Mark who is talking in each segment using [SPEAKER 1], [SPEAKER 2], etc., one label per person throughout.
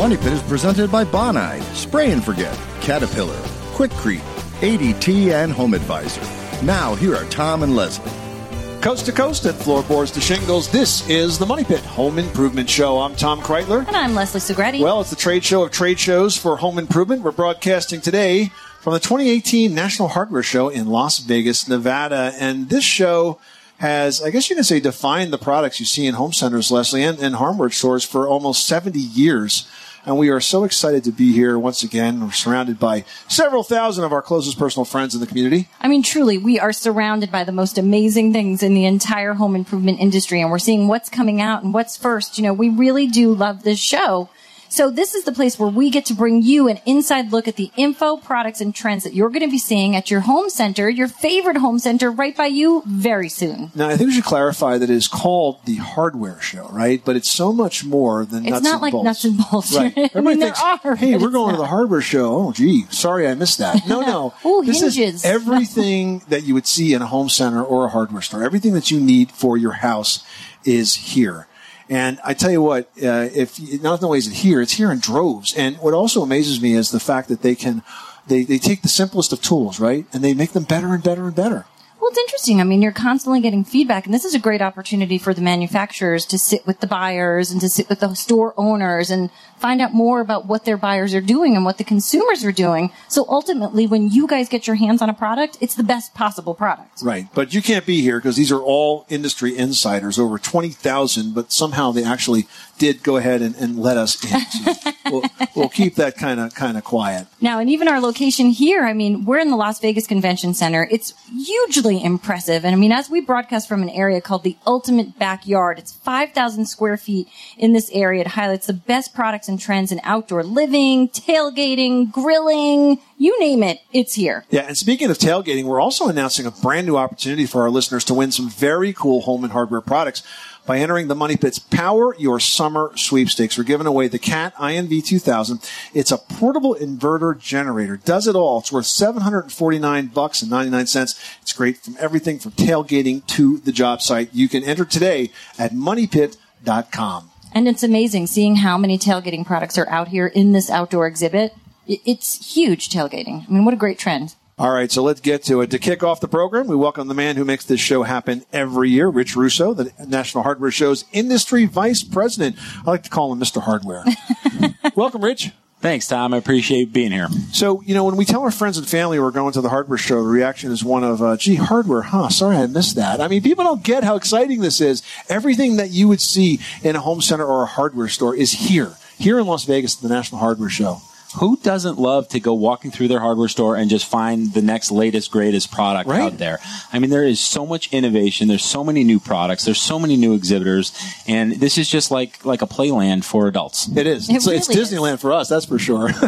[SPEAKER 1] Money Pit
[SPEAKER 2] is presented by Bonide, Spray and Forget, Caterpillar, Quikrete, ADT, and Home Advisor. Now, here are Tom and Leslie.
[SPEAKER 3] Coast to coast and floorboards to shingles, this is the Money Pit Home Improvement Show. I'm Tom Kraeutler.
[SPEAKER 4] And I'm Leslie Segrete.
[SPEAKER 3] Well, it's the trade show of trade shows for home improvement. We're broadcasting today from the 2018 National Hardware Show in Las Vegas, Nevada. And this show has, I guess you can say, defined the products you see in home centers, Leslie, and, and hardware stores for almost 70 years. And we are so excited to be here once again. We're surrounded by several thousand of our closest personal friends in the community.
[SPEAKER 4] I mean, truly, we are surrounded by the most amazing things in the entire home improvement industry, and we're seeing what's coming out and what's first. You know, we really do love this show. So this is the place where we get to bring you an inside look at the info, products, and trends that you're going to be seeing at your home center, your favorite home center right by you very soon.
[SPEAKER 3] Now, I think we should clarify that it is called the hardware show, right? But it's so much more than
[SPEAKER 4] It's
[SPEAKER 3] nuts
[SPEAKER 4] not
[SPEAKER 3] and
[SPEAKER 4] like
[SPEAKER 3] bolts.
[SPEAKER 4] nuts and bolts.
[SPEAKER 3] Right.
[SPEAKER 4] I
[SPEAKER 3] Everybody
[SPEAKER 4] mean, there
[SPEAKER 3] thinks,
[SPEAKER 4] are,
[SPEAKER 3] hey, we're
[SPEAKER 4] it's
[SPEAKER 3] going to the hardware show. Oh, gee, sorry I missed that. No, no.
[SPEAKER 4] Ooh,
[SPEAKER 3] this
[SPEAKER 4] hinges.
[SPEAKER 3] is everything that you would see in a home center or a hardware store. Everything that you need for your house is here. And I tell you what, uh, if not only is it here, it's here in droves. And what also amazes me is the fact that they can, they, they take the simplest of tools, right? And they make them better and better and better.
[SPEAKER 4] Well, it's interesting. I mean, you're constantly getting feedback, and this is a great opportunity for the manufacturers to sit with the buyers and to sit with the store owners and find out more about what their buyers are doing and what the consumers are doing. So ultimately, when you guys get your hands on a product, it's the best possible product.
[SPEAKER 3] Right. But you can't be here because these are all industry insiders, over 20,000, but somehow they actually did go ahead and, and let us in. So we'll, we'll keep that kind of kind of quiet.
[SPEAKER 4] Now, and even our location here, I mean, we're in the Las Vegas Convention Center. It's hugely impressive. And I mean, as we broadcast from an area called the Ultimate Backyard, it's 5,000 square feet in this area. It highlights the best products and trends in outdoor living, tailgating, grilling, you name it, it's here.
[SPEAKER 3] Yeah, and speaking of tailgating, we're also announcing a brand new opportunity for our listeners to win some very cool home and hardware products by entering the Money Pit's Power Your Summer Sweepstakes. We're giving away the Cat INV 2000. It's a portable inverter generator. Does it all. It's worth 749 bucks and 99 cents. It's great from everything from tailgating to the job site. You can enter today at moneypit.com.
[SPEAKER 4] And it's amazing seeing how many tailgating products are out here in this outdoor exhibit. It's huge tailgating. I mean, what a great trend.
[SPEAKER 3] All right, so let's get to it. To kick off the program, we welcome the man who makes this show happen every year, Rich Russo, the National Hardware Show's Industry Vice President. I like to call him Mr. Hardware. welcome, Rich.
[SPEAKER 5] Thanks, Tom. I appreciate being here.
[SPEAKER 3] So, you know, when we tell our friends and family we're going to the hardware show, the reaction is one of, uh, gee, hardware, huh? Sorry I missed that. I mean, people don't get how exciting this is. Everything that you would see in a home center or a hardware store is here, here in Las Vegas at the National Hardware Show.
[SPEAKER 5] Who doesn't love to go walking through their hardware store and just find the next latest, greatest product
[SPEAKER 3] Right.
[SPEAKER 5] out there? I mean, there is so much innovation. There's so many new products. There's so many new exhibitors, and this is just like like a playland for adults.
[SPEAKER 3] It is.
[SPEAKER 4] It
[SPEAKER 3] it's, it's
[SPEAKER 4] really is.
[SPEAKER 3] Disneyland for us, that's for sure.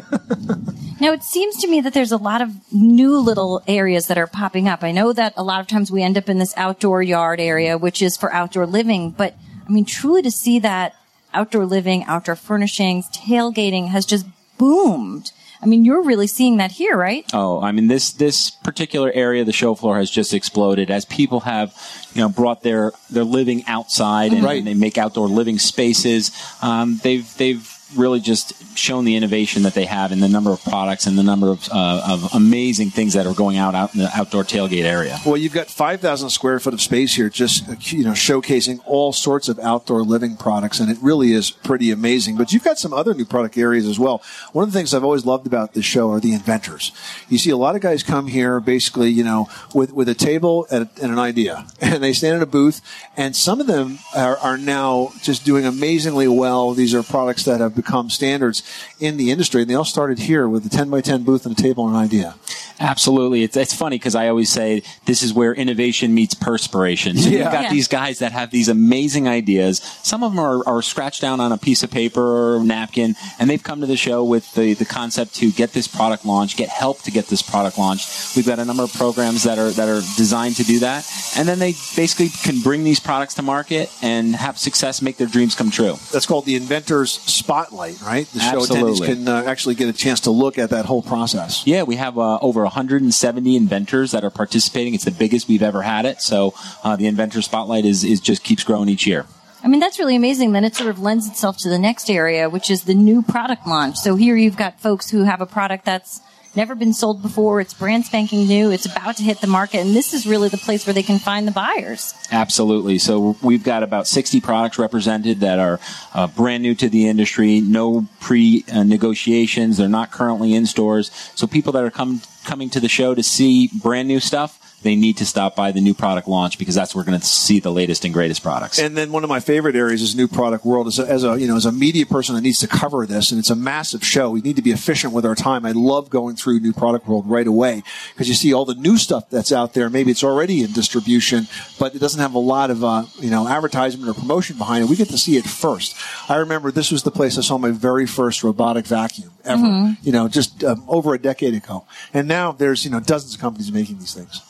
[SPEAKER 4] Now, it seems to me that there's a lot of new little areas that are popping up. I know that a lot of times we end up in this outdoor yard area, which is for outdoor living, but I mean, truly to see that outdoor living, outdoor furnishings, tailgating has just boomed. I mean, you're really seeing that here, right?
[SPEAKER 5] Oh, I mean this this particular area of the show floor has just exploded as people have, you know, brought their their living outside and,
[SPEAKER 3] Right.
[SPEAKER 5] and they make outdoor living spaces. Um, they've they've really just shown the innovation that they have in the number of products and the number of, uh, of amazing things that are going out out in the outdoor tailgate area.
[SPEAKER 3] Well, you've got 5,000 square foot of space here, just you know, showcasing all sorts of outdoor living products, and it really is pretty amazing. But you've got some other new product areas as well. One of the things I've always loved about this show are the inventors. You see a lot of guys come here, basically, you know, with with a table and, and an idea, and they stand in a booth, and some of them are, are now just doing amazingly well. These are products that have become standards in the industry, and they all started here with a 10 by 10 booth and a table and an idea.
[SPEAKER 5] Absolutely. It's, it's funny because I always say this is where innovation meets perspiration. So
[SPEAKER 3] Yeah.
[SPEAKER 5] you've got
[SPEAKER 4] Yeah.
[SPEAKER 5] these guys that have these amazing ideas. Some of them are, are scratched down on a piece of paper or napkin, and they've come to the show with the, the concept to get this product launched, get help to get this product launched. We've got a number of programs that are that are designed to do that, and then they basically can bring these products to market and have success, make their dreams come true.
[SPEAKER 3] That's called the Inventors Spotlight, right? The show
[SPEAKER 5] Absolutely.
[SPEAKER 3] attendees can uh, actually get a chance to look at that whole process.
[SPEAKER 5] Yeah, we have uh, over 170 inventors that are participating. It's the biggest we've ever had it. So uh, the inventor spotlight is, is just keeps growing each year.
[SPEAKER 4] I mean, that's really amazing. Then it sort of lends itself to the next area, which is the new product launch. So here you've got folks who have a product that's never been sold before. It's brand spanking new. It's about to hit the market. And this is really the place where they can find the buyers.
[SPEAKER 5] Absolutely. So we've got about 60 products represented that are uh, brand new to the industry, no pre uh, negotiations. They're not currently in stores. So people that are come, coming to the show to see brand new stuff, they need to stop by the new product launch because that's where we're going to see the latest and greatest products.
[SPEAKER 3] And then one of my favorite areas is new product world. As a, as a you know as a media person that needs to cover this, and it's a massive show. We need to be efficient with our time. I love going through new product world right away because you see all the new stuff that's out there. Maybe it's already in distribution, but it doesn't have a lot of uh, you know advertisement or promotion behind it. We get to see it first. I remember this was the place I saw my very first robotic vacuum ever. You know, just um, over a decade ago, and now there's you know dozens of companies making these things.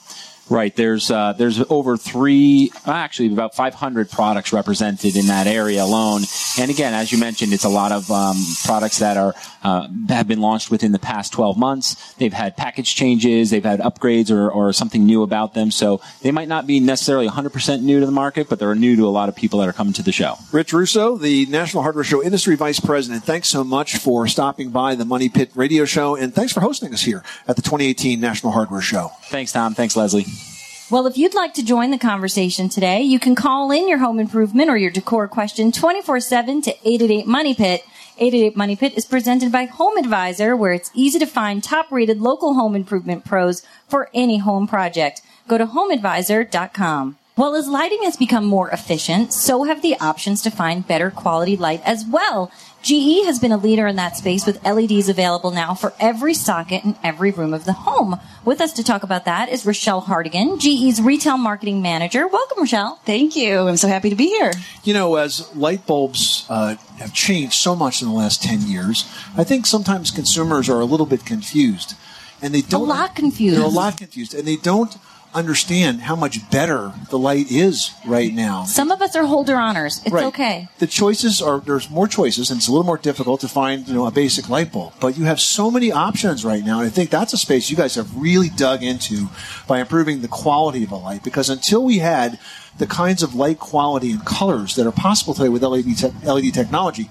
[SPEAKER 5] Right. There's uh, there's over three, actually about 500 products represented in that area alone. And again, as you mentioned, it's a lot of um, products that are uh, have been launched within the past 12 months. They've had package changes, they've had upgrades or, or something new about them. So they might not be necessarily 100% new to the market, but they're new to a lot of people that are coming to the show.
[SPEAKER 3] Rich Russo, the National Hardware Show Industry Vice President, thanks so much for stopping by the Money Pit Radio Show, and thanks for hosting us here at the 2018 National Hardware Show.
[SPEAKER 5] Thanks, Tom. Thanks, Leslie.
[SPEAKER 4] Well, if you'd like to join the conversation today, you can call in your home improvement or your decor question 24-7 to 888 Money Pit. 888 Money Pit is presented by Home Advisor, where it's easy to find top-rated local home improvement pros for any home project. Go to homeadvisor.com. Well, as lighting has become more efficient, so have the options to find better quality light as well. GE has been a leader in that space with LEDs available now for every socket in every room of the home. With us to talk about that is Rochelle Hardigan, GE's retail marketing manager. Welcome, Rochelle.
[SPEAKER 6] Thank you. I'm so happy to be here.
[SPEAKER 3] You know, as light bulbs uh, have changed so much in the last 10 years, I think sometimes consumers are a little bit confused. And they don't.
[SPEAKER 4] A lot confused.
[SPEAKER 3] They're a lot confused. And they don't understand how much better the light is right now.
[SPEAKER 4] Some of us are holder honors. It's
[SPEAKER 3] Right.
[SPEAKER 4] okay.
[SPEAKER 3] The choices are there's more choices, and it's a little more difficult to find you know a basic light bulb. But you have so many options right now, and I think that's a space you guys have really dug into by improving the quality of a light. Because until we had the kinds of light quality and colors that are possible today with LED te- LED technology.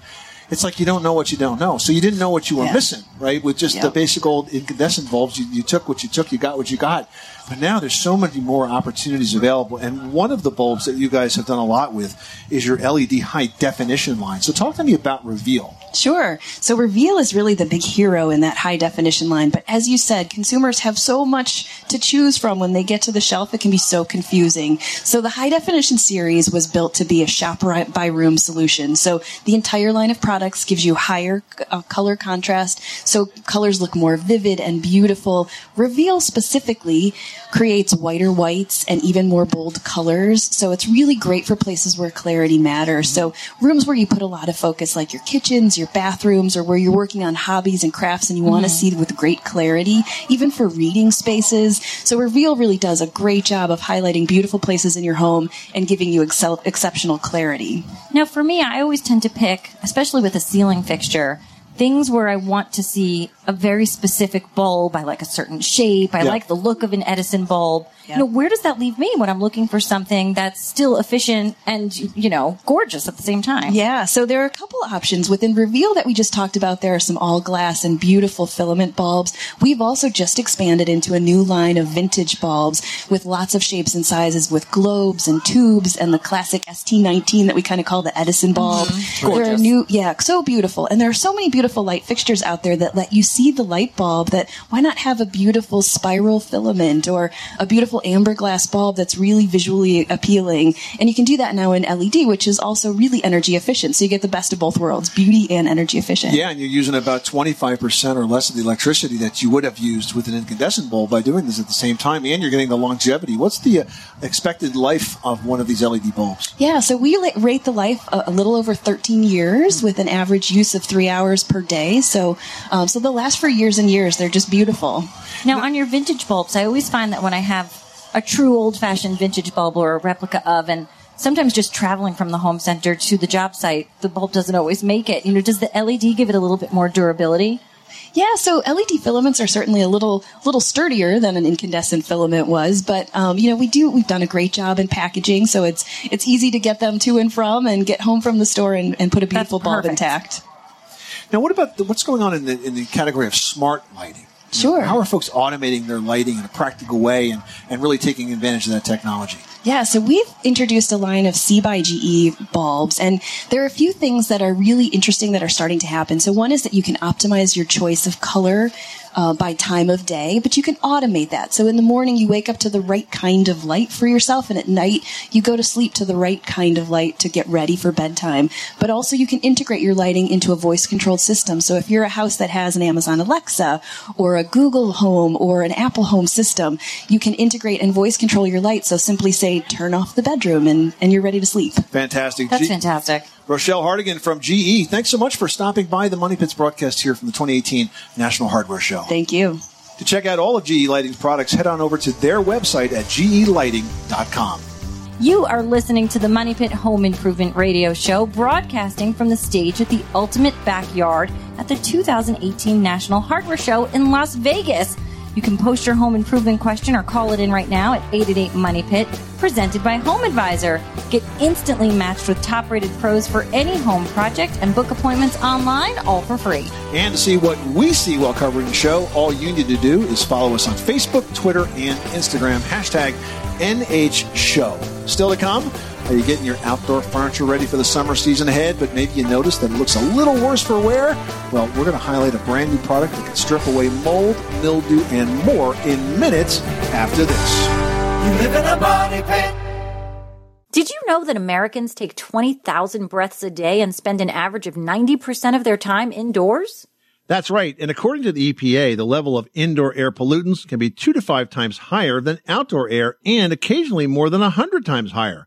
[SPEAKER 3] It's like you don't know what you don't know. So you didn't know what you were
[SPEAKER 6] Yeah.
[SPEAKER 3] missing, right? With just the basic old incandescent bulbs, you, you took what you took, you got what you got. But now there's so many more opportunities available. And one of the bulbs that you guys have done a lot with is your LED high definition line. So talk to me about Reveal.
[SPEAKER 6] Sure. So Reveal is really the big hero in that high definition line. But as you said, consumers have so much to choose from when they get to the shelf. It can be so confusing. So the high definition series was built to be a shop by room solution. So the entire line of products gives you higher uh, color contrast. So colors look more vivid and beautiful. Reveal specifically creates whiter whites and even more bold colors. So it's really great for places where clarity matters. So rooms where you put a lot of focus, like your kitchens, your bathrooms, or where you're working on hobbies and crafts and you want to mm-hmm. see with great clarity, even for reading spaces. So Reveal really does a great job of highlighting beautiful places in your home and giving you excel- exceptional clarity.
[SPEAKER 4] Now, for me, I always tend to pick, especially with a ceiling fixture, things where I want to see a very specific bulb. I like a certain shape. I
[SPEAKER 3] Yeah.
[SPEAKER 4] like the look of an Edison bulb. You know, where does that leave me when I'm looking for something that's still efficient and, you know, gorgeous at the same time?
[SPEAKER 6] Yeah, so there are a couple options. Within Reveal that we just talked about, there are some all glass and beautiful filament bulbs. We've also just expanded into a new line of vintage bulbs with lots of shapes and sizes with globes and tubes and the classic ST19 that we kind of call the Edison bulb. Mm-hmm. There are new, yeah, so beautiful. And there are so many beautiful light fixtures out there that let you see the light bulb that why not have a beautiful spiral filament or a beautiful amber glass bulb that's really visually appealing. And you can do that now in LED, which is also really energy efficient. So you get the best of both worlds, beauty and energy efficient.
[SPEAKER 3] Yeah, and you're using about 25% or less of the electricity that you would have used with an incandescent bulb by doing this at the same time, and you're getting the longevity. What's the uh, expected life of one of these LED bulbs?
[SPEAKER 6] Yeah, so we rate the life a, a little over 13 years with an average use of three hours per day. So, um, so they'll last for years and years. They're just beautiful.
[SPEAKER 4] Now, on your vintage bulbs, I always find that when I have a true old fashioned vintage bulb or a replica of, and sometimes just traveling from the home center to the job site, the bulb doesn't always make it. You know, does the LED give it a little bit more durability?
[SPEAKER 6] Yeah, so LED filaments are certainly a little little sturdier than an incandescent filament was, but um, you know we do we've done a great job in packaging, so it's it's easy to get them to and from and get home from the store and, and put a beautiful bulb intact.
[SPEAKER 3] Now, what about the, what's going on in the in the category of smart lighting?
[SPEAKER 6] Sure.
[SPEAKER 3] How are folks automating their lighting in a practical way and, and really taking advantage of that technology?
[SPEAKER 6] Yeah, so we've introduced a line of C by GE bulbs, and there are a few things that are really interesting that are starting to happen. So one is that you can optimize your choice of color uh, by time of day, but you can automate that. So in the morning, you wake up to the right kind of light for yourself, and at night, you go to sleep to the right kind of light to get ready for bedtime. But also, you can integrate your lighting into a voice controlled system. So if you're a house that has an Amazon Alexa or a Google Home or an Apple Home system, you can integrate and voice control your light. So simply say, turn off the bedroom, and, and you're ready to sleep.
[SPEAKER 3] Fantastic.
[SPEAKER 4] That's
[SPEAKER 3] G-
[SPEAKER 4] fantastic.
[SPEAKER 3] Rochelle Hardigan from GE, thanks so much for stopping by the Money Pits broadcast here from the 2018 National Hardware Show.
[SPEAKER 6] Thank you.
[SPEAKER 3] To check out all of GE Lighting's products, head on over to their website at gelighting.com.
[SPEAKER 4] You are listening to the Money Pit Home Improvement Radio Show, broadcasting from the stage at the Ultimate Backyard at the 2018 National Hardware Show in Las Vegas. You can post your home improvement question or call it in right now at 888 Money Pit, presented by Home Advisor. Get instantly matched with top rated pros for any home project and book appointments online, all for free.
[SPEAKER 3] And to see what we see while covering the show, all you need to do is follow us on Facebook, Twitter, and Instagram. Hashtag NHShow. Still to come, are you getting your outdoor furniture ready for the summer season ahead, but maybe you notice that it looks a little worse for wear? Well, we're going to highlight a brand new product that can strip away mold, mildew, and more in minutes after this.
[SPEAKER 1] You live in a money pit.
[SPEAKER 7] Did you know that Americans take 20,000 breaths a day and spend an average of 90% of their time indoors?
[SPEAKER 3] That's right. And according to the EPA, the level of indoor air pollutants can be two to five times higher than outdoor air and occasionally more than a hundred times higher.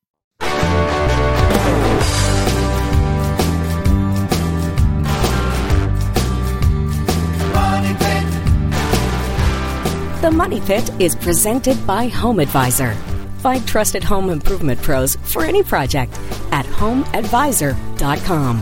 [SPEAKER 8] The Money Pit is presented by Home Advisor. Find trusted home improvement pros for any project at homeadvisor.com.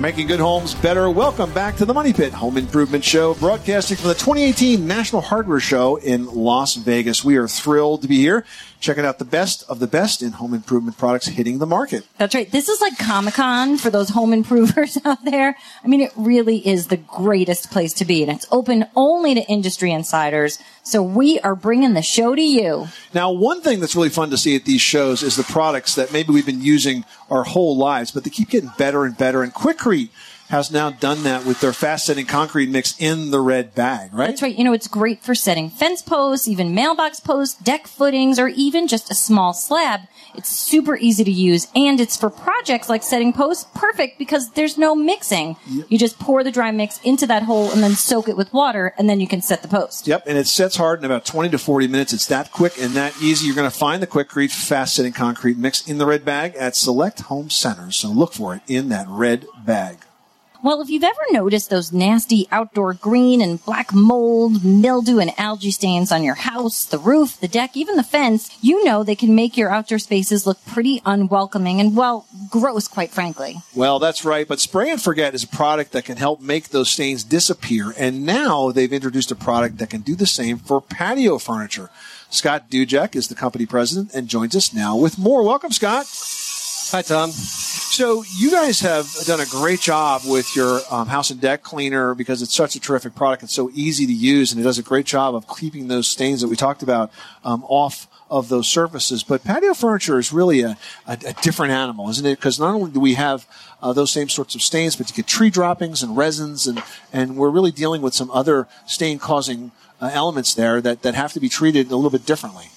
[SPEAKER 3] Making good homes better. Welcome back to the Money Pit Home Improvement Show, broadcasting from the 2018 National Hardware Show in Las Vegas. We are thrilled to be here, checking out the best of the best in home improvement products hitting the market.
[SPEAKER 4] That's right. This is like Comic Con for those home improvers out there. I mean, it really is the greatest place to be, and it's open only to industry insiders. So we are bringing the show to you.
[SPEAKER 3] Now, one thing that's really fun to see at these shows is the products that maybe we've been using our whole lives, but they keep getting better and better. And Quikrete has now done that with their fast setting concrete mix in the red bag, right?
[SPEAKER 4] That's right. You know, it's great for setting fence posts, even mailbox posts, deck footings, or even just a small slab. It's super easy to use, and it's for projects like setting posts. Perfect because there's no mixing. You just pour the dry mix into that hole and then soak it with water, and then you can set the post.
[SPEAKER 3] Yep, and it sets hard in about 20 to 40 minutes. It's that quick and that easy. You're going to find the Quikrete fast setting concrete mix in the red bag at select home centers. So look for it in that red bag.
[SPEAKER 4] Well, if you've ever noticed those nasty outdoor green and black mold, mildew, and algae stains on your house, the roof, the deck, even the fence, you know they can make your outdoor spaces look pretty unwelcoming and, well, gross, quite frankly.
[SPEAKER 3] Well, that's right. But Spray and Forget is a product that can help make those stains disappear. And now they've introduced a product that can do the same for patio furniture. Scott Dujek is the company president and joins us now with more. Welcome, Scott.
[SPEAKER 9] Hi, Tom.
[SPEAKER 3] So you guys have done a great job with your um, house and deck cleaner because it's such a terrific product. It's so easy to use, and it does a great job of keeping those stains that we talked about um, off of those surfaces. But patio furniture is really a, a, a different animal, isn't it? Because not only do we have uh, those same sorts of stains, but you get tree droppings and resins, and and we're really dealing with some other stain causing uh, elements there that that have to be treated a little bit differently.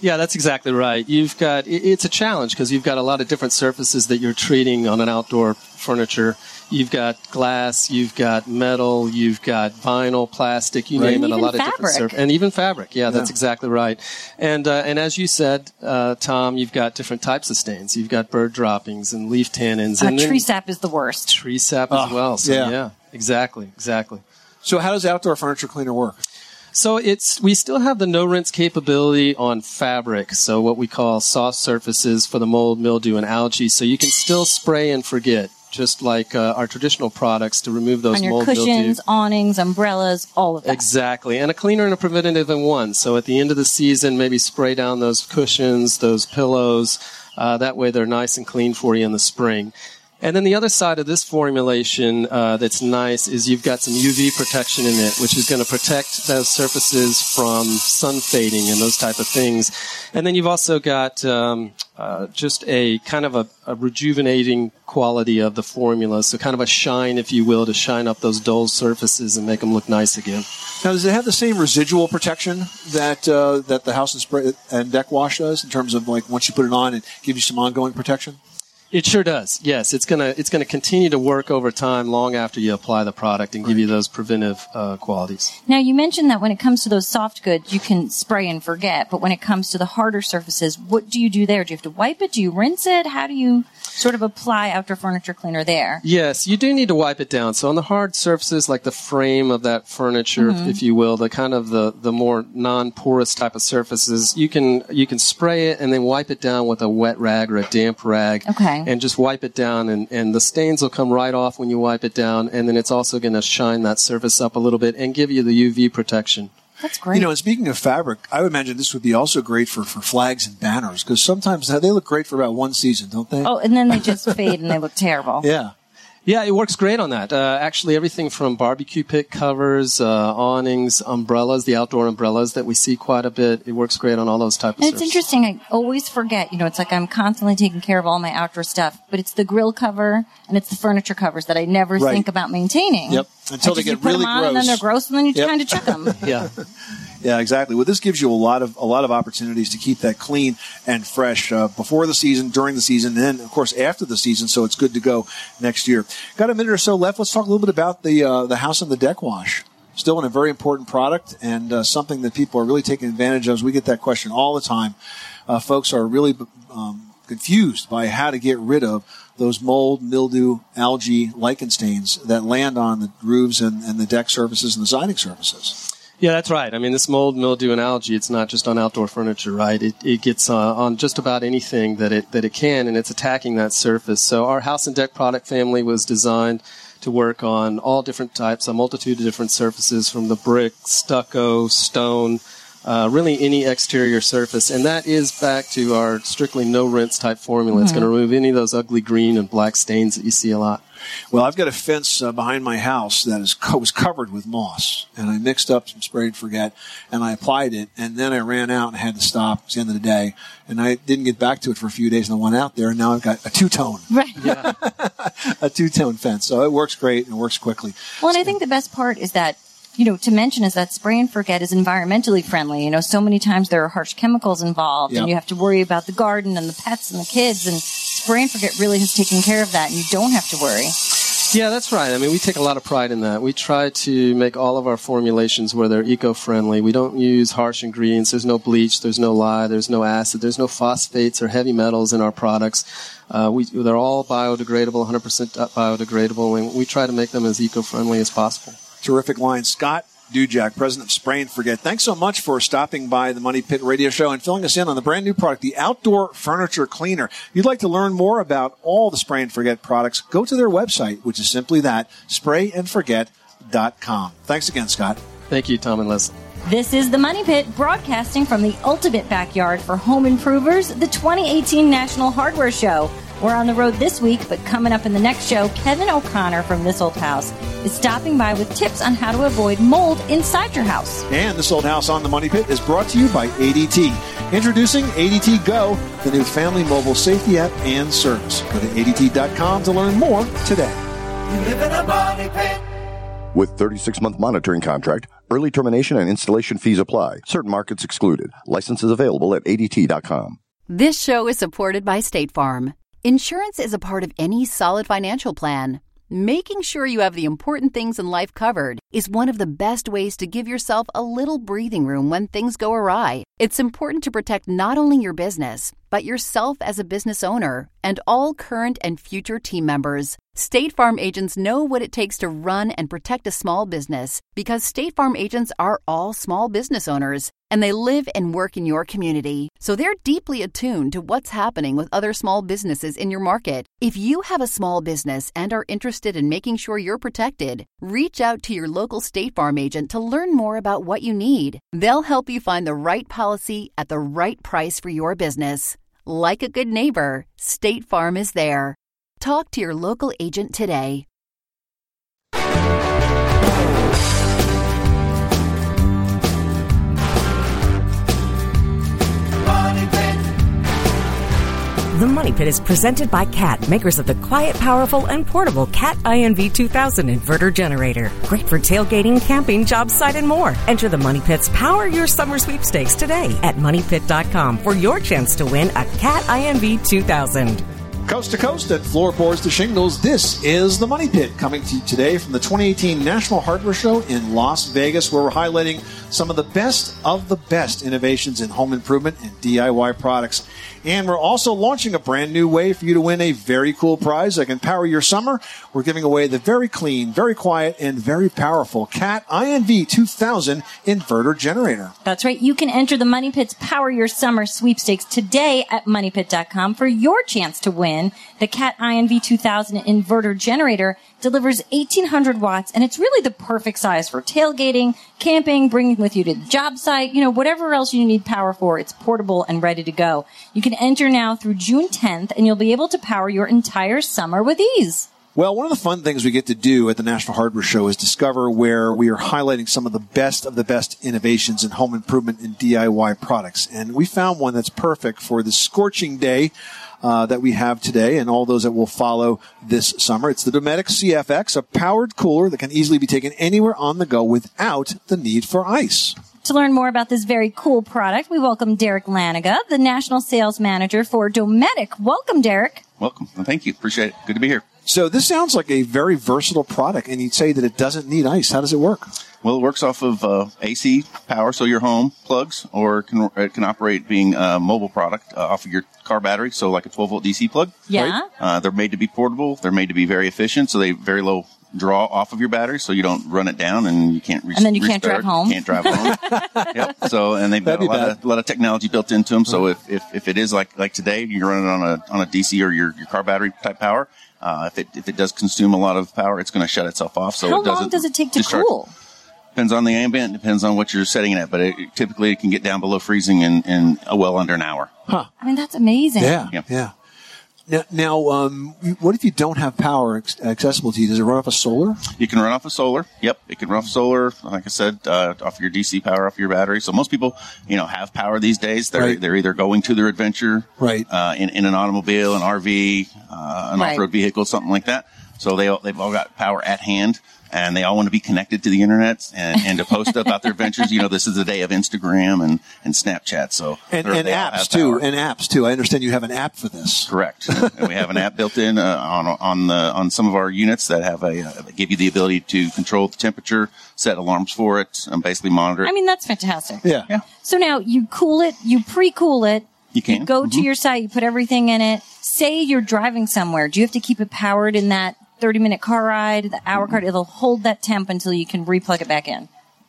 [SPEAKER 9] Yeah, that's exactly right. You've got it's a challenge because you've got a lot of different surfaces that you're treating on an outdoor furniture. You've got glass, you've got metal, you've got vinyl, plastic, you
[SPEAKER 4] Right.
[SPEAKER 9] name it, a
[SPEAKER 4] even
[SPEAKER 9] lot of different surfaces, and even fabric. Yeah, that's
[SPEAKER 3] Yeah.
[SPEAKER 9] exactly right. And uh, and as you said, uh, Tom, you've got different types of stains. You've got bird droppings and leaf tannins
[SPEAKER 4] Uh,
[SPEAKER 9] and
[SPEAKER 4] tree sap is the worst.
[SPEAKER 9] tree sap as
[SPEAKER 3] Oh,
[SPEAKER 9] well. So
[SPEAKER 3] yeah.
[SPEAKER 9] yeah, exactly, exactly.
[SPEAKER 3] So how does outdoor furniture cleaner work?
[SPEAKER 9] So it's we still have the no rinse capability on fabric, so what we call soft surfaces for the mold, mildew, and algae. So you can still spray and forget, just like uh, our traditional products, to remove those
[SPEAKER 4] On your
[SPEAKER 9] mold,
[SPEAKER 4] cushions,
[SPEAKER 9] mildew.
[SPEAKER 4] awnings, umbrellas, all of that.
[SPEAKER 9] Exactly, and a cleaner and a preventative in one. So at the end of the season, maybe spray down those cushions, those pillows. Uh, that way, they're nice and clean for you in the spring. And then the other side of this formulation uh, that's nice is you've got some UV protection in it, which is going to protect those surfaces from sun fading and those type of things. And then you've also got um, uh, just a kind of a, a rejuvenating quality of the formula, so kind of a shine, if you will, to shine up those dull surfaces and make them look nice again.
[SPEAKER 3] Now, does it have the same residual protection that uh, that the house and spray and deck wash does in terms of like once you put it on, it gives you some ongoing protection?
[SPEAKER 9] It sure does. Yes, it's gonna it's gonna continue to work over time, long after you apply the product, and give you those preventive uh, qualities.
[SPEAKER 4] Now, you mentioned that when it comes to those soft goods, you can spray and forget. But when it comes to the harder surfaces, what do you do there? Do you have to wipe it? Do you rinse it? How do you sort of apply outdoor furniture cleaner there?
[SPEAKER 9] Yes, you do need to wipe it down. So on the hard surfaces, like the frame of that furniture, if-
[SPEAKER 4] Mhm.
[SPEAKER 9] if you will, the kind of the, the more non-porous type of surfaces, you can you can spray it and then wipe it down with a wet rag or a damp rag.
[SPEAKER 4] Okay.
[SPEAKER 9] And just wipe it down, and, and the stains will come right off when you wipe it down, and then it's also going to shine that surface up a little bit and give you the UV protection.
[SPEAKER 4] That's great.
[SPEAKER 3] You know, and speaking of fabric, I would imagine this would be also great for, for flags and banners because sometimes they look great for about one season, don't they?
[SPEAKER 4] Oh, and then they just fade and they look terrible.
[SPEAKER 3] Yeah.
[SPEAKER 9] Yeah, it works great on that. Uh, actually, everything from barbecue pit covers, uh, awnings, umbrellas, the outdoor umbrellas that we see quite a bit. It works great on all those types of
[SPEAKER 4] And it's
[SPEAKER 9] surfaces.
[SPEAKER 4] interesting. I always forget. You know, it's like I'm constantly taking care of all my outdoor stuff, but it's the grill cover and it's the furniture covers that I never
[SPEAKER 3] Right.
[SPEAKER 4] think about maintaining.
[SPEAKER 3] Yep. Until they
[SPEAKER 4] Because
[SPEAKER 3] get
[SPEAKER 4] you put
[SPEAKER 3] really
[SPEAKER 4] them on and then they're gross, and then you
[SPEAKER 3] Yep.
[SPEAKER 4] kind of chuck them.
[SPEAKER 9] yeah.
[SPEAKER 3] Yeah, exactly. Well, this gives you a lot of a lot of opportunities to keep that clean and fresh uh, before the season, during the season, and then of course after the season. So it's good to go next year. Got a minute or so left. Let's talk a little bit about the uh, the house and the deck wash. Still in a very important product and uh, something that people are really taking advantage of. We get that question all the time. Uh, folks are really um, confused by how to get rid of those mold, mildew, algae, lichen stains that land on the roofs and, and the deck surfaces and the siding surfaces.
[SPEAKER 9] Yeah, that's right. I mean, this mold, mildew, and algae, it's not just on outdoor furniture, right? It, it gets uh, on just about anything that it, that it can, and it's attacking that surface. So our house and deck product family was designed to work on all different types, a multitude of different surfaces from the brick, stucco, stone, uh, really any exterior surface. And that is back to our strictly no rinse type formula. It's
[SPEAKER 3] Mhm.
[SPEAKER 9] going to remove any of those ugly green and black stains that you see a lot.
[SPEAKER 3] Well, I've got a fence uh, behind my house that is co- was covered with moss, and I mixed up some spray and forget, and I applied it, and then I ran out and had to stop. It was the end of the day, and I didn't get back to it for a few days, and I went out there, and now I've got a two tone,
[SPEAKER 4] right?
[SPEAKER 3] a two tone fence, so it works great and it works quickly.
[SPEAKER 4] Well, and I think the best part is that, you know, to mention is that spray and forget is environmentally friendly. You know, so many times there are harsh chemicals involved
[SPEAKER 9] Yep.
[SPEAKER 4] and you have to worry about the garden and the pets and the kids and spray and forget really has taken care of that and you don't have to worry.
[SPEAKER 9] Yeah, that's right. I mean, we take a lot of pride in that. We try to make all of our formulations where they're eco-friendly. We don't use harsh ingredients. There's no bleach, there's no lye, there's no acid, there's no phosphates or heavy metals in our products. Uh, we, they're all biodegradable, 100% biodegradable, and we try to make them as eco-friendly as possible.
[SPEAKER 3] Terrific line. Scott Dujak, president of Spray and Forget. Thanks so much for stopping by the Money Pit Radio Show and filling us in on the brand new product, the Outdoor Furniture Cleaner. If you'd like to learn more about all the Spray and Forget products, go to their website, which is simply that, sprayandforget.com. Thanks again, Scott.
[SPEAKER 9] Thank you, Tom and Leslie.
[SPEAKER 4] This is the Money Pit broadcasting from the ultimate backyard for home improvers, the 2018 National Hardware Show. We're on the road this week, but coming up in the next show, Kevin O'Connor from This Old House is stopping by with tips on how to avoid mold inside your house.
[SPEAKER 3] And this old house on the Money Pit is brought to you by ADT. Introducing ADT Go, the new family mobile safety app and service. Go to ADT.com to learn more today.
[SPEAKER 1] You live in a money pit.
[SPEAKER 2] With 36 month monitoring contract, early termination and installation fees apply. Certain markets excluded. Licenses available at ADT.com.
[SPEAKER 10] This show is supported by State Farm. Insurance is a part of any solid financial plan. Making sure you have the important things in life covered is one of the best ways to give yourself a little breathing room when things go awry. It's important to protect not only your business, but yourself as a business owner and all current and future team members. State Farm agents know what it takes to run and protect a small business because State Farm agents are all small business owners and they live and work in your community. So they're deeply attuned to what's happening with other small businesses in your market. If you have a small business and are interested in making sure you're protected, reach out to your local State Farm agent to learn more about what you need. They'll help you find the right policy at the right price for your business. Like a good neighbor, State Farm is there. Talk to your local agent today.
[SPEAKER 11] The Money Pit is presented by CAT, makers of the quiet, powerful, and portable CAT INV 2000 inverter generator. Great for tailgating, camping, job site, and more. Enter the Money Pit's Power Your Summer Sweepstakes today at moneypit.com for your chance to win a CAT INV 2000.
[SPEAKER 3] Coast to coast and floorboards to shingles, this is the Money Pit coming to you today from the 2018 National Hardware Show in Las Vegas, where we're highlighting some of the best of the best innovations in home improvement and DIY products. And we're also launching a brand new way for you to win a very cool prize that can power your summer. We're giving away the very clean, very quiet, and very powerful CAT INV 2000 inverter generator.
[SPEAKER 4] That's right. You can enter the Money Pit's Power Your Summer sweepstakes today at moneypit.com for your chance to win. The Cat INV 2000 inverter generator delivers 1800 watts and it's really the perfect size for tailgating, camping, bringing with you to the job site, you know, whatever else you need power for. It's portable and ready to go. You can enter now through June 10th and you'll be able to power your entire summer with ease.
[SPEAKER 3] Well, one of the fun things we get to do at the National Hardware Show is discover where we are highlighting some of the best of the best innovations in home improvement and DIY products. And we found one that's perfect for the scorching day uh, that we have today and all those that will follow this summer. It's the Dometic CFX, a powered cooler that can easily be taken anywhere on the go without the need for ice.
[SPEAKER 4] To learn more about this very cool product, we welcome Derek Laniga, the National Sales Manager for Dometic. Welcome, Derek.
[SPEAKER 12] Welcome. Thank you. Appreciate it. Good to be here.
[SPEAKER 3] So this sounds like a very versatile product, and you'd say that it doesn't need ice. How does it work?
[SPEAKER 12] Well, it works off of uh, AC power, so your home plugs, or it can, it can operate being a mobile product uh, off of your car battery, so like a 12 volt DC plug.
[SPEAKER 4] Yeah.
[SPEAKER 12] Uh, they're made to be portable. They're made to be very efficient, so they very low draw off of your battery, so you don't run it down and you can't. Re-
[SPEAKER 4] And then you can't drive home.
[SPEAKER 12] Can't drive home. yep. So and they've got
[SPEAKER 3] That'd
[SPEAKER 12] a lot of, a lot of technology built into them. So if, if, if it is like like today, you're running on a on a DC or your, your car battery type power. Uh, if it if it does consume a lot of power, it's going to shut itself off. So
[SPEAKER 4] How
[SPEAKER 12] it doesn't
[SPEAKER 4] long does it take to
[SPEAKER 12] discharge.
[SPEAKER 4] cool?
[SPEAKER 12] Depends on the ambient. Depends on what you're setting it at. But it, typically, it can get down below freezing in, in uh, well under an hour. Huh.
[SPEAKER 4] I mean, that's amazing.
[SPEAKER 3] Yeah, yeah. Now, now um, what if you don't have power accessible to you? Does it run off of solar?
[SPEAKER 12] You can run off of solar. Yep, it can run off solar. Like I said, uh, off your DC power, off your battery. So most people, you know, have power these days. They're
[SPEAKER 3] Right.
[SPEAKER 12] they're either going to their adventure,
[SPEAKER 3] right,
[SPEAKER 12] uh, in, in an automobile, an RV, uh, an
[SPEAKER 3] Right.
[SPEAKER 12] off-road vehicle, something like that. So they all, they've all got power at hand. And they all want to be connected to the internet and, and to post about their adventures. You know, this is the day of Instagram and, and Snapchat. So
[SPEAKER 3] And, and apps too. And apps too. I understand you have an app for this.
[SPEAKER 12] Correct. and we have an app built in uh, on on the on some of our units that have a uh, give you the ability to control the temperature, set alarms for it, and basically monitor it.
[SPEAKER 4] I mean, that's fantastic.
[SPEAKER 3] Yeah.
[SPEAKER 12] Yeah.
[SPEAKER 4] So now you cool it, you pre-cool it,
[SPEAKER 12] you can
[SPEAKER 4] go to your site, you put everything in it. Say you're driving somewhere. Do you have to keep it powered in that 30 minute car ride, the hour car? It'll hold that temp until you can replug it back in.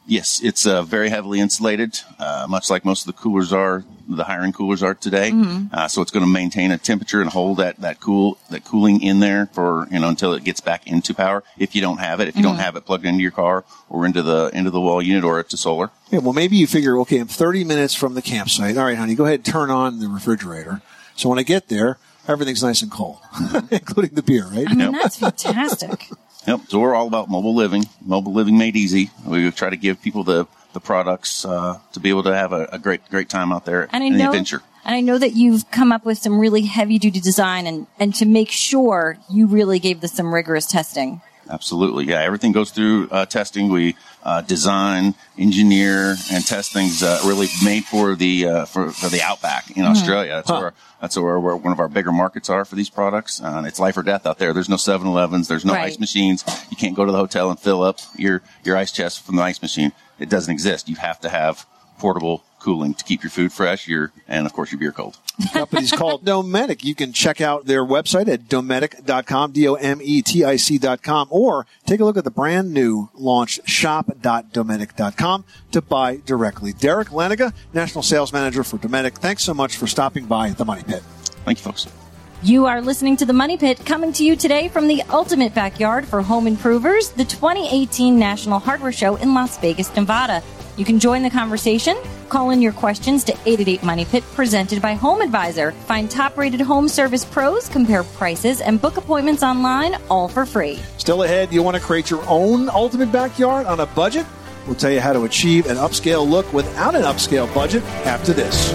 [SPEAKER 12] Yes, it's uh, very heavily insulated, uh, much like most of the coolers are, the higher end coolers are today.
[SPEAKER 4] Mhm.
[SPEAKER 12] Uh, so it's going to maintain a temperature and hold that, that cool, that cooling in there for, you know, until it gets back into power. If you don't have it, if you
[SPEAKER 3] Mhm.
[SPEAKER 12] don't have it plugged into your car or into the, into the wall unit or to solar.
[SPEAKER 3] Yeah, well, maybe you figure, okay, I'm 30 minutes from the campsite. All right, honey, go ahead and turn on the refrigerator. So when I get there, everything's nice and cold, including the beer, right?
[SPEAKER 4] I mean, that's fantastic.
[SPEAKER 12] Yep. So we're all about mobile living, mobile living made easy. We try to give people the, the products, uh, to be able to have a, a great, great time out there
[SPEAKER 4] And I know,
[SPEAKER 12] adventure.
[SPEAKER 4] and I know that you've come up with some really heavy duty design and, and to make sure you really gave this some rigorous testing.
[SPEAKER 12] Absolutely. Yeah. Everything goes through uh, testing. We uh, design, engineer, and test things uh, really made for the uh, for, for the outback in
[SPEAKER 3] Mhm.
[SPEAKER 12] Australia. That's
[SPEAKER 3] Huh.
[SPEAKER 12] where that's where, where one of our bigger markets are for these products. Uh, it's life or death out there. There's no 7-Elevens. There's no
[SPEAKER 4] Right.
[SPEAKER 12] ice machines. You can't go to the hotel and fill up your your ice chest from the ice machine. It doesn't exist. You have to have portable cooling to keep your food fresh, your and of course your beer cold.
[SPEAKER 3] company's called Dometic. You can check out their website at dometic.com, D-O-M-E-T-I-C.com, or take a look at the brand new launch shop.dometic.com to buy directly. Derek Laniga, National Sales Manager for Dometic, thanks so much for stopping by at the Money Pit.
[SPEAKER 12] Thank you, folks.
[SPEAKER 4] You are listening to the Money Pit coming to you today from the ultimate backyard for home improvers, the 2018 National Hardware Show in Las Vegas, Nevada. You can join the conversation. Call in your questions to 888 Money Pit presented by Home Advisor. Find top rated home service pros, compare prices, and book appointments online all for free.
[SPEAKER 3] Still ahead, you want to create your own ultimate backyard on a budget? We'll tell you how to achieve an upscale look without an upscale budget after this.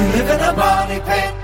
[SPEAKER 1] You live in a money pit.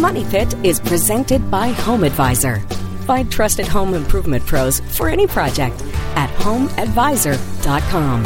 [SPEAKER 1] Money Pit
[SPEAKER 8] is presented by Home Advisor. Find trusted home improvement pros for any project at homeadvisor.com.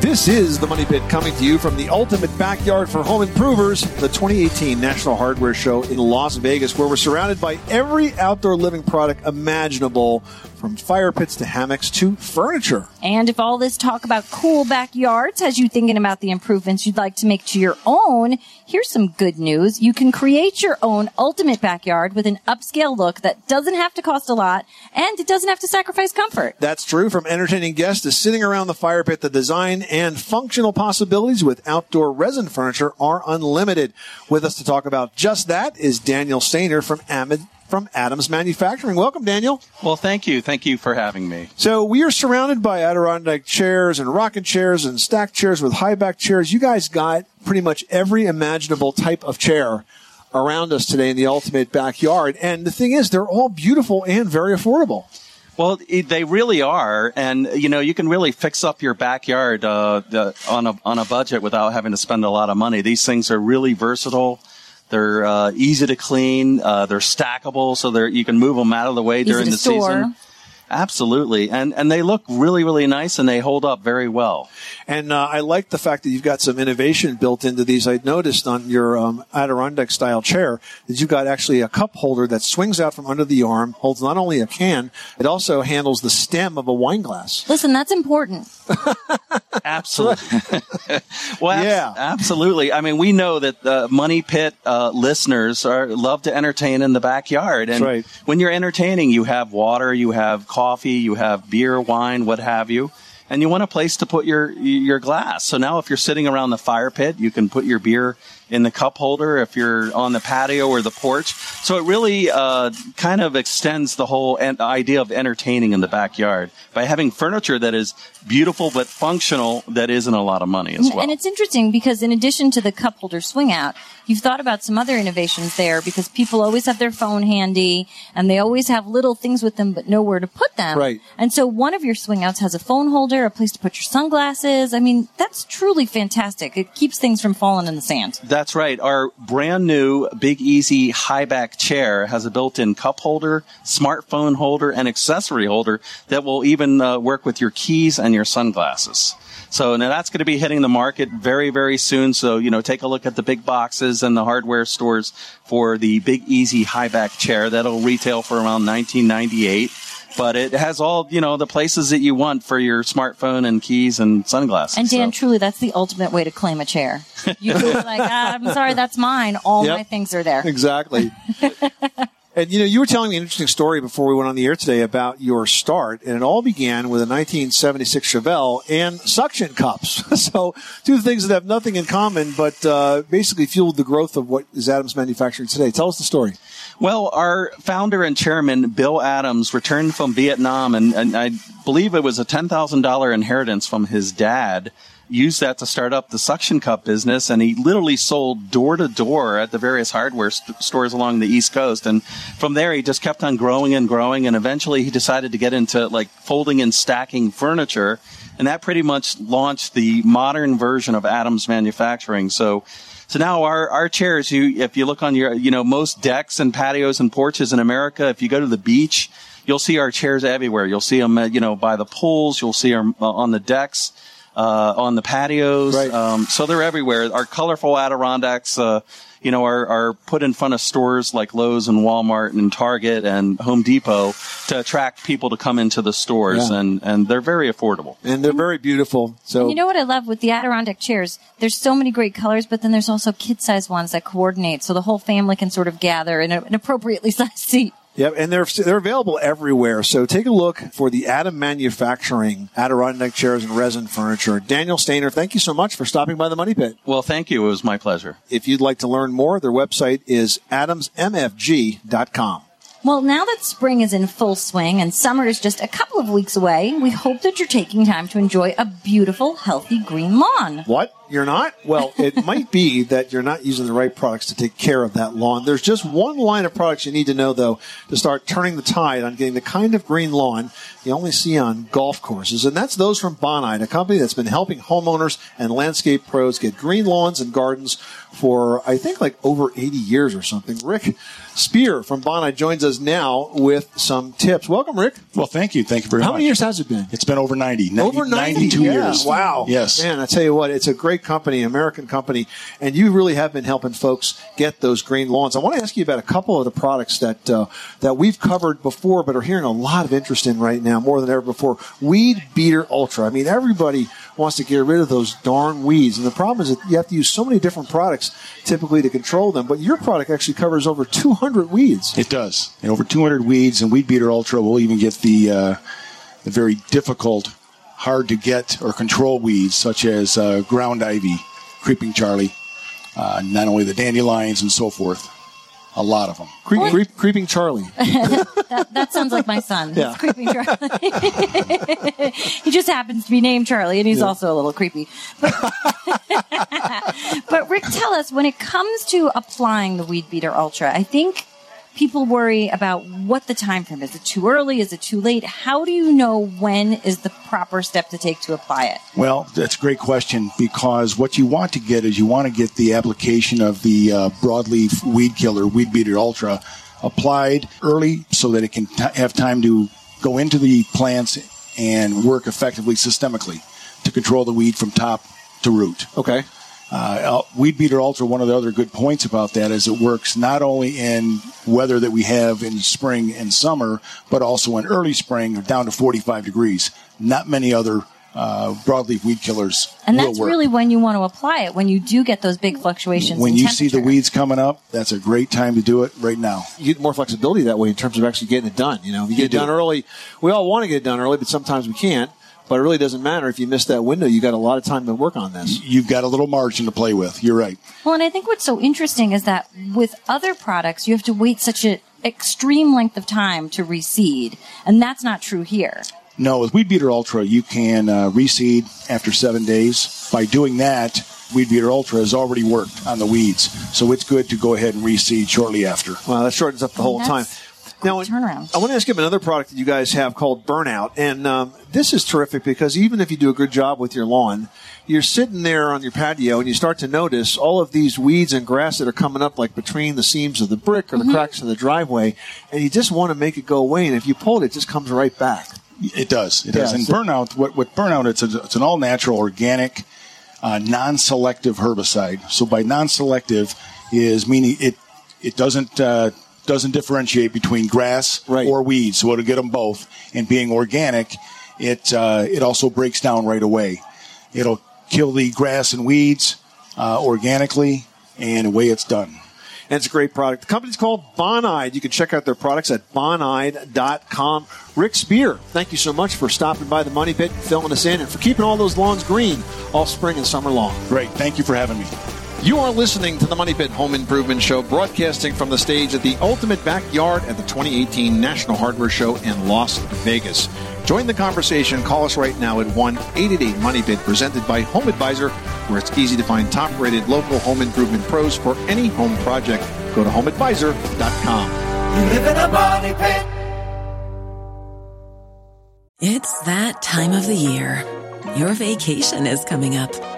[SPEAKER 3] This is the Money Pit coming to you from the ultimate backyard for home improvers, the 2018 National Hardware Show in Las Vegas, where we're surrounded by every outdoor living product imaginable, from fire pits to hammocks to furniture.
[SPEAKER 4] And if all this talk about cool backyards has you thinking about the improvements you'd like to make to your own, here's some good news. You can create your own ultimate backyard with an upscale look that doesn't have to cost a lot and it doesn't have to sacrifice comfort.
[SPEAKER 3] That's true. From entertaining guests to sitting around the fire pit, the design and functional possibilities with outdoor resin furniture are unlimited. With us to talk about just that is Daniel Stainer from Amid from Adams Manufacturing. Welcome, Daniel.
[SPEAKER 13] Well, thank you. Thank you for having me.
[SPEAKER 3] So we are surrounded by Adirondack chairs and rocking chairs and stacked chairs with high back chairs. You guys got pretty much every imaginable type of chair around us today in the ultimate backyard. And the thing is, they're all beautiful and very affordable.
[SPEAKER 13] Well, they really are, and you know you can really fix up your backyard uh, the, on a on a budget without having to spend a lot of money. These things are really versatile. They're uh, easy to clean. Uh, they're stackable, so they're you can move them out of the way
[SPEAKER 4] Easy
[SPEAKER 13] during the
[SPEAKER 4] store.
[SPEAKER 13] season. Absolutely, and and they look really really nice, and they hold up very well.
[SPEAKER 3] And uh, I like the fact that you've got some innovation built into these. I noticed on your um, Adirondack style chair that you've got actually a cup holder that swings out from under the arm, holds not only a can, it also handles the stem of a wine glass.
[SPEAKER 4] Listen, that's important.
[SPEAKER 13] Absolutely. well, yeah, absolutely. I mean, we know that the Money Pit uh, listeners are love to entertain in the backyard, and
[SPEAKER 3] That's right.
[SPEAKER 13] when you're entertaining, you have water, you have coffee, you have beer, wine, what have you. And you want a place to put your your glass. So now, if you're sitting around the fire pit, you can put your beer in the cup holder. If you're on the patio or the porch, so it really uh, kind of extends the whole en- idea of entertaining in the backyard by having furniture that is beautiful but functional that isn't a lot of money as well.
[SPEAKER 4] And it's interesting because in addition to the cup holder swing out, you've thought about some other innovations there because people always have their phone handy and they always have little things with them but nowhere to put them.
[SPEAKER 3] Right.
[SPEAKER 4] And so one of your swing outs has a phone holder, a place to put your sunglasses. I mean, that's truly fantastic. It keeps things from falling in the sand.
[SPEAKER 13] That's right. Our brand new Big Easy high back chair has a built-in cup holder, smartphone holder, and accessory holder that will even uh, work with your keys and your sunglasses. So now that's going to be hitting the market very, very soon. So, you know, take a look at the big boxes and the hardware stores for the Big Easy high back chair. That'll retail for around 1998. But it has all, you know, the places that you want for your smartphone and keys and sunglasses.
[SPEAKER 4] And Dan,
[SPEAKER 13] So-
[SPEAKER 4] truly, that's the ultimate way to claim a chair. You can like, ah, I'm sorry, that's mine. All
[SPEAKER 3] Yep.
[SPEAKER 4] my things are there.
[SPEAKER 3] Exactly. and you know, you were telling me an interesting story before we went on the air today about your start, and it all began with a 1976 Chevelle and suction cups. so, two things that have nothing in common, but uh, basically fueled the growth of what is Adams Manufacturing today. Tell us the story.
[SPEAKER 13] Well, our founder and chairman, Bill Adams, returned from Vietnam, and, and I believe it was a $10,000 inheritance from his dad. Used that to start up the suction cup business, and he literally sold door to door at the various hardware st- stores along the East Coast. And from there, he just kept on growing and growing, and eventually he decided to get into like folding and stacking furniture, and that pretty much launched the modern version of Adams Manufacturing. So so now our, our chairs, you, if you look on your, you know, most decks and patios and porches in America, if you go to the beach, you'll see our chairs everywhere. You'll see them, uh, you know, by the pools. You'll see them uh, on the decks, uh, on the patios. Um, so they're everywhere. Our colorful Adirondacks, uh, you know, are, are put in front of stores like Lowe's and Walmart and Target and Home Depot to attract people to come into the stores,
[SPEAKER 3] Yeah.
[SPEAKER 13] and and they're very affordable.
[SPEAKER 3] And they're very beautiful. So
[SPEAKER 4] you know what I love with the Adirondack chairs? There's so many great colors, but then there's also kid-sized ones that coordinate, so the whole family can sort of gather in a, an appropriately sized seat.
[SPEAKER 3] Yep, and they're they're available everywhere. So take a look for the Adam Manufacturing Adirondack chairs and resin furniture. Daniel Stainer, thank you so much for stopping by the Money Pit.
[SPEAKER 13] Well, thank you. It was my pleasure.
[SPEAKER 3] If you'd like to learn more, their website is adamsmfg.com.
[SPEAKER 4] Well, now that spring is in full swing and summer is just a couple of weeks away, we hope that you're taking time to enjoy a beautiful, healthy green lawn.
[SPEAKER 3] What? You're not? Well, it might be that you're not using the right products to take care of that lawn. There's just one line of products you need to know, though, to start turning the tide on getting the kind of green lawn you only see on golf courses. And that's those from Bonide, a company that's been helping homeowners and landscape pros get green lawns and gardens for, I think, like over 80 years or something. Rick Spear from Bonide joins us now with some tips. Welcome, Rick.
[SPEAKER 14] Well, thank you. Thank you very
[SPEAKER 3] How
[SPEAKER 14] much.
[SPEAKER 3] How many years has it been?
[SPEAKER 14] It's been over 90.
[SPEAKER 3] Over 90
[SPEAKER 14] 92
[SPEAKER 3] Yeah,
[SPEAKER 14] years.
[SPEAKER 3] Wow.
[SPEAKER 14] Yes.
[SPEAKER 3] Man, I tell you what, it's a great company, American company, and you really have been helping folks get those green lawns. I want to ask you about a couple of the products that uh, that we've covered before, but are hearing a lot of interest in right now, more than ever before. Weed Beater Ultra. I mean, everybody wants to get rid of those darn weeds, and the problem is that you have to use so many different products typically to control them. But your product actually covers over 200 weeds.
[SPEAKER 14] It does. And over 200 weeds, and Weed Beater Ultra will even get the, uh, the very difficult, hard to get or control weeds, such as uh, ground ivy, creeping Charlie, uh, not only the dandelions and so forth. A lot of them.
[SPEAKER 3] Creep, creep, creeping Charlie.
[SPEAKER 4] that, that sounds like my son.
[SPEAKER 14] Yeah.
[SPEAKER 4] Creepy Charlie. he just happens to be named Charlie, and he's
[SPEAKER 14] Yeah.
[SPEAKER 4] also a little creepy. But, but Rick, tell us when it comes to applying the Weed Beater Ultra, I think people worry about what the time frame is. Is it too early? Is it too late? How do you know when is the proper step to take to apply it?
[SPEAKER 14] Well, that's a great question because what you want to get is you want to get the application of the uh, broadleaf weed killer, Weed Beater Ultra, applied early so that it can t- have time to go into the plants and work effectively systemically to control the weed from top to root.
[SPEAKER 3] Okay.
[SPEAKER 14] Uh, Weed Beater Ultra, one of the other good points about that is it works not only in weather that we have in spring and summer, but also in early spring down to 45 degrees. Not many other uh, broadleaf weed killers
[SPEAKER 4] And
[SPEAKER 14] will
[SPEAKER 4] that's
[SPEAKER 14] work.
[SPEAKER 4] really when you want to apply it, when you do get those big fluctuations.
[SPEAKER 14] when
[SPEAKER 4] in
[SPEAKER 14] you see the weeds coming up, that's a great time to do it right now.
[SPEAKER 3] You get more flexibility that way in terms of actually getting it done. You know, if you get
[SPEAKER 14] You
[SPEAKER 3] it done early, we all want to get it done early, but sometimes we can't. But it really doesn't matter if you miss that window. You got a lot of time to work on this.
[SPEAKER 14] You've got a little margin to play with. You're right.
[SPEAKER 4] Well, and I think what's so interesting is that with other products, you have to wait such an extreme length of time to reseed, and that's not true here.
[SPEAKER 14] No, with Weed Beater Ultra, you can uh, reseed after seven days. By doing that, Weed Beater Ultra has already worked on the weeds, so it's good to go ahead and reseed shortly after.
[SPEAKER 3] Wow, that shortens up the whole time. Now,
[SPEAKER 4] turnaround.
[SPEAKER 3] I want to ask you about another product that you guys have called Burnout, and um, this is terrific because even if you do a good job with your lawn, you're sitting there on your patio and you start to notice all of these weeds and grass that are coming up, like between the seams of the brick or the cracks of the driveway, and you just want to make it go away. And if you pull it, it just comes right back.
[SPEAKER 14] It does. It does.
[SPEAKER 3] Yeah,
[SPEAKER 14] and burnout, what, what burnout, it's, a, it's an all natural, organic, uh, non selective herbicide. So by non selective is meaning it, it doesn't, uh, doesn't differentiate between grass or weeds. So it'll get them both. And being organic, it, uh, it also breaks down right away. It'll kill the grass and weeds, uh, organically and away it's done.
[SPEAKER 3] And it's a great product. The company's called Bonide. You can check out their products at bonide.com. Rick Spear, thank you so much for stopping by the Money Pit and filling us in and for keeping all those lawns green all spring and summer long.
[SPEAKER 14] Great. Thank you for having me.
[SPEAKER 3] You are listening to the Money Pit Home Improvement Show, broadcasting from the stage at the Ultimate Backyard at the 2018 National Hardware Show in Las Vegas. Join the conversation. Call us right now at 1 888 Money Pit, presented by Home Advisor, where it's easy to find top rated local home improvement pros for any home project. Go to homeadvisor.com.
[SPEAKER 1] You live in a money pit.
[SPEAKER 15] It's that time of the year. Your vacation is coming up.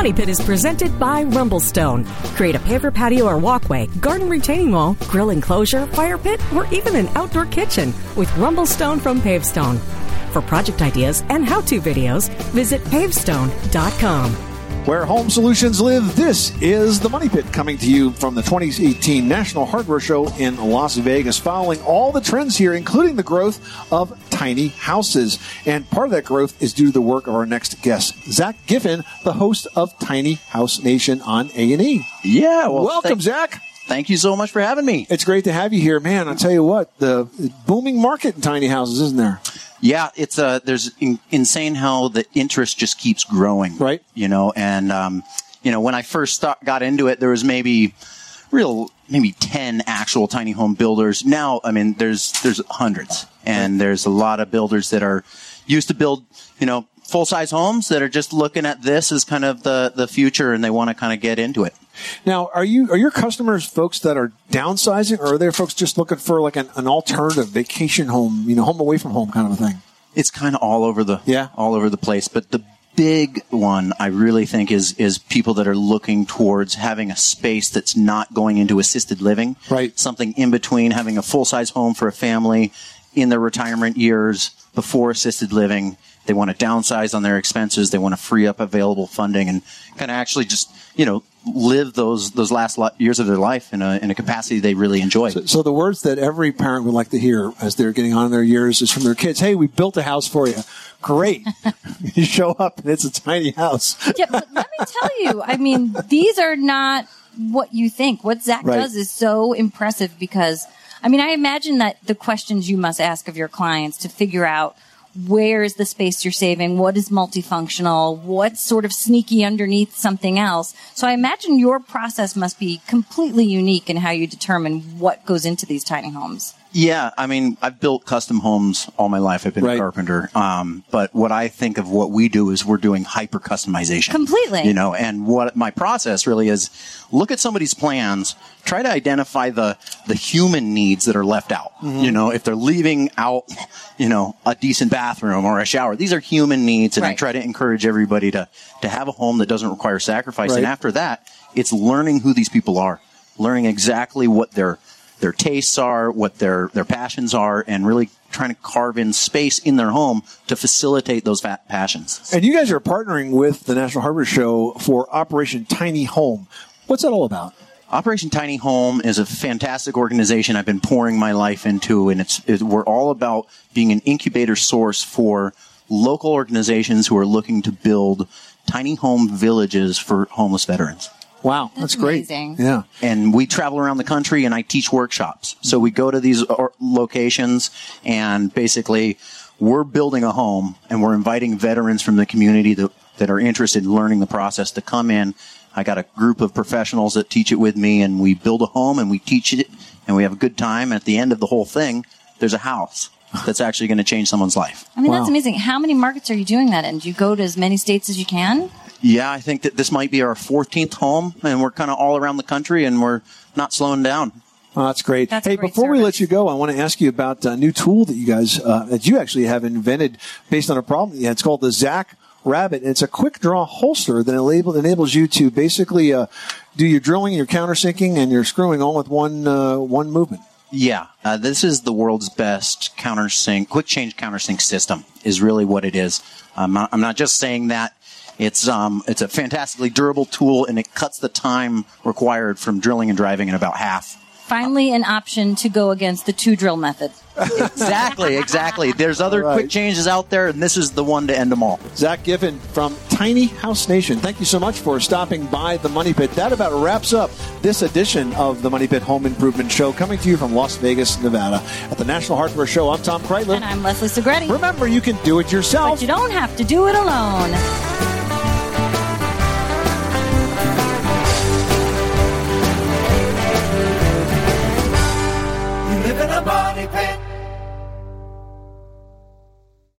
[SPEAKER 1] Money Pit
[SPEAKER 11] is presented by Rumblestone. Create a paver patio or walkway, garden retaining wall, grill enclosure, fire pit, or even an outdoor kitchen with Rumblestone from Pavestone. For project ideas and how-to videos, visit pavestone.com.
[SPEAKER 3] Where home solutions live, this is the Money Pit coming to you from the 2018 National Hardware Show in Las Vegas, following all the trends here, including the growth of tiny houses. And part of that growth is due to the work of our next guest, Zack Giffin, the host of Tiny House Nation on A&E.
[SPEAKER 16] Yeah, well,
[SPEAKER 3] welcome,
[SPEAKER 16] thank-
[SPEAKER 3] Zach.
[SPEAKER 16] Thank you so much for having me.
[SPEAKER 3] It's great to have you here, man. I'll tell you what, the booming market in tiny houses, isn't there?
[SPEAKER 16] Yeah, it's uh, there's in, insane how the interest just keeps growing.
[SPEAKER 3] Right.
[SPEAKER 16] You know, and um, you know, when I first start, got into it, there was maybe real maybe 10 actual tiny home builders. Now, I mean, there's there's hundreds. And there's a lot of builders that are used to build, you know, full size homes that are just looking at this as kind of the the future and they want to kind of get into it.
[SPEAKER 3] Now, are you are your customers folks that are downsizing, or are there folks just looking for like an, an alternative vacation home, you know, home away from home kind of a thing?
[SPEAKER 16] It's kind of all over the
[SPEAKER 3] yeah
[SPEAKER 16] all over the place, but the big one I really think is is people that are looking towards having a space that's not going into assisted living,
[SPEAKER 3] right?
[SPEAKER 16] Something in between having a full size home for a family in their retirement years before assisted living. They want to downsize on their expenses. They want to free up available funding and kind of actually just you know live those those last lo- years of their life in a in a capacity they really enjoy.
[SPEAKER 3] So, so the words that every parent would like to hear as they're getting on in their years is from their kids. Hey, we built a house for you. Great. you show up and it's a tiny house.
[SPEAKER 4] yeah, but let me tell you, I mean, these are not what you think. What Zack
[SPEAKER 3] Right.
[SPEAKER 4] does is so impressive because, I mean, I imagine that the questions you must ask of your clients to figure out where is the space you're saving, what is multifunctional, what's sort of sneaky underneath something else. So I imagine your process must be completely unique in how you determine what goes into these tiny homes.
[SPEAKER 16] Yeah, I mean, I've built custom homes all my life. I've been a carpenter. Um, but what I think of what we do is we're doing hyper customization.
[SPEAKER 4] Completely.
[SPEAKER 16] You know, and what my process really is look at somebody's plans, try to identify the, the human needs that are left out.
[SPEAKER 3] Mhm.
[SPEAKER 16] You know, if they're leaving out, you know, a decent bathroom or a shower, these are human needs. And I try to encourage everybody to, to have a home that doesn't require sacrifice. And after that, it's learning who these people are, learning exactly what their, their tastes are, what their, their passions are, and really trying to carve in space in their home to facilitate those passions.
[SPEAKER 3] And you guys are partnering with the National Hardware Show for Operation Tiny Home. What's that all about?
[SPEAKER 16] Operation Tiny Home is a fantastic organization I've been pouring my life into, and it's it, we're all about being an incubator source for local organizations who are looking to build tiny home villages for homeless veterans.
[SPEAKER 3] Wow,
[SPEAKER 4] that's, great. Amazing.
[SPEAKER 3] Yeah.
[SPEAKER 16] And we travel around the country and I teach workshops. So we go to these locations and basically we're building a home and we're inviting veterans from the community that, that are interested in learning the process to come in. I got a group of professionals that teach it with me and we build a home and we teach it and we have a good time. At the end of the whole thing, there's a house that's actually going to change someone's life.
[SPEAKER 4] I mean, that's amazing. How many markets are you doing that in? Do you go to as many states as you can?
[SPEAKER 16] Yeah, I think that this might be our 14th home and we're kind of all around the country and we're not slowing down.
[SPEAKER 3] Oh, that's great.
[SPEAKER 4] That's
[SPEAKER 3] hey,
[SPEAKER 4] great
[SPEAKER 3] before we let you go, I want to ask you about a new tool that you guys, uh, that you actually have invented based on a problem. Yeah, it's called the Zach Rabbit. And it's a quick draw holster that enable, enables you to basically uh, do your drilling, your countersinking, and your screwing all with one uh, one movement.
[SPEAKER 16] Yeah, uh, this is the world's best countersink, quick change countersink system. Is really what it is. Um, I- I'm not just saying that. It's um, it's a fantastically durable tool, and it cuts the time required from drilling and driving in about half.
[SPEAKER 4] Finally, an option to go against the two drill method.
[SPEAKER 16] Exactly, exactly. There's other quick changes out there, and this is the one to end them all.
[SPEAKER 3] Zack Giffin from Tiny House Nation. Thank you so much for stopping by the Money Pit. That about wraps up this edition of the Money Pit Home Improvement Show, coming to you from Las Vegas, Nevada. At the National Hardware Show, I'm Tom Kraeutler.
[SPEAKER 4] And I'm Leslie Segrete.
[SPEAKER 3] Remember, you can do it yourself.
[SPEAKER 4] But you don't have to do it alone.